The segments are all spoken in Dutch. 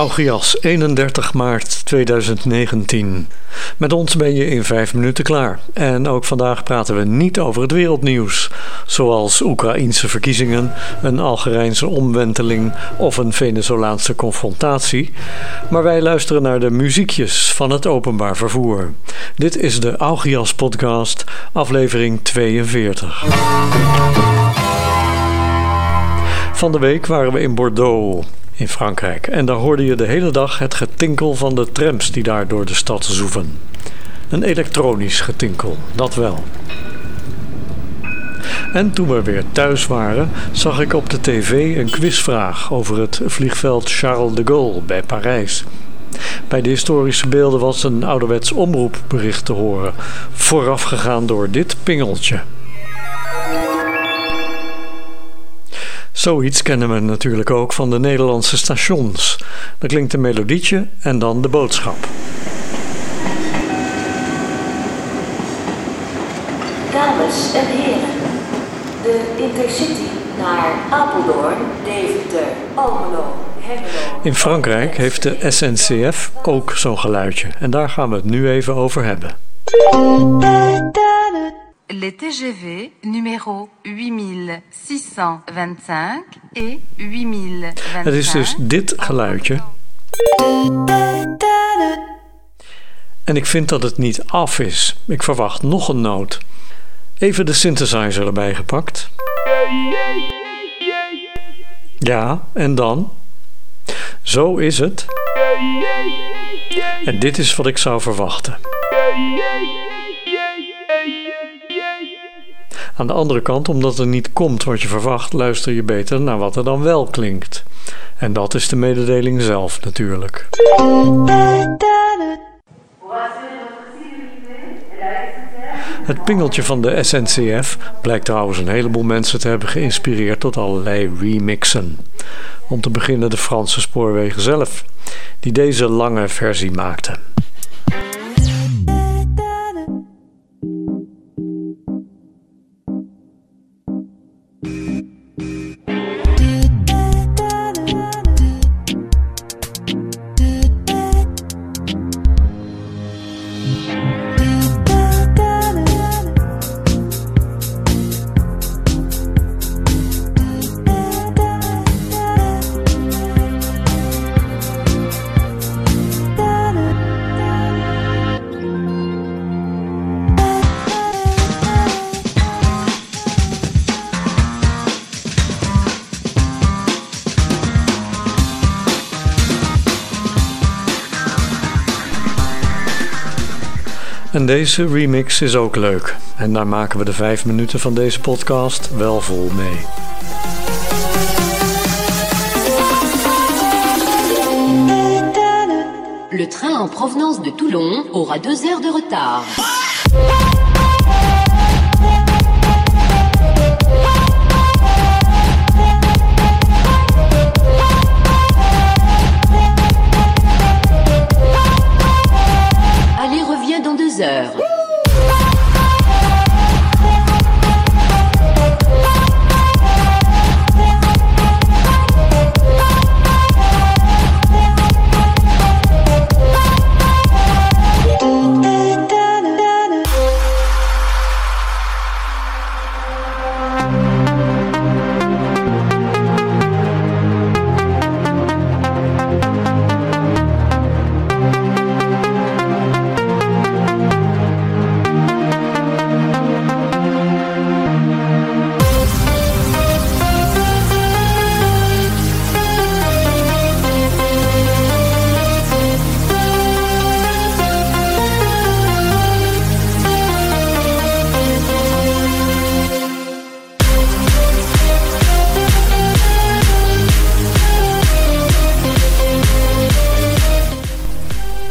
Augias, 31 maart 2019. Met ons ben je in vijf minuten klaar. En ook vandaag praten we niet over het wereldnieuws, zoals Oekraïense verkiezingen, een Algerijnse omwenteling of een Venezolaanse confrontatie. Maar wij luisteren naar de muziekjes van het openbaar vervoer. Dit is de Augias Podcast, aflevering 42. Van de week waren we in Bordeaux in Frankrijk. En daar hoorde je de hele dag het getinkel van de trams die daar door de stad zoeven. Een elektronisch getinkel, dat wel. En toen we weer thuis waren, zag ik op de tv een quizvraag over het vliegveld Charles de Gaulle bij Parijs. Bij de historische beelden was een ouderwets omroepbericht te horen, voorafgegaan door dit pingeltje. Zoiets kennen we natuurlijk ook van de Nederlandse stations. Dan klinkt een melodietje en dan de boodschap. Dames en heren, de Intercity naar Apeldoorn, Deventer, Almelo, Hengelo. In Frankrijk heeft de SNCF ook zo'n geluidje en daar gaan we het nu even over hebben. Les TGV numéro 8625 et 8025. Het is dus dit geluidje. En ik vind dat het niet af is. Ik verwacht nog een noot. Even de synthesizer erbij gepakt. Ja, en dan? Zo is het. En dit is wat ik zou verwachten. Aan de andere kant, omdat er niet komt wat je verwacht, luister je beter naar wat er dan wel klinkt. En dat is de mededeling zelf natuurlijk. Het pingeltje van de SNCF blijkt trouwens een heleboel mensen te hebben geïnspireerd tot allerlei remixen. Om te beginnen de Franse spoorwegen zelf, die deze lange versie maakten. En deze remix is ook leuk. En daar maken we de vijf minuten van deze podcast wel vol mee. Le train en provenance de Toulon aura deux heures de retard.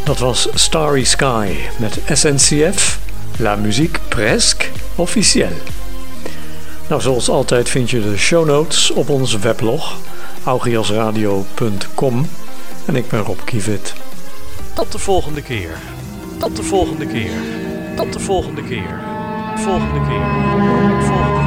Dat was Starry Sky met SNCF, La Musique Presque Officielle. Nou, zoals altijd vind je de show notes op onze weblog augiasradio.com en ik ben Rob Kievet. Tot de volgende keer. Tot de volgende keer. Tot de volgende keer. Volgende keer. Volgende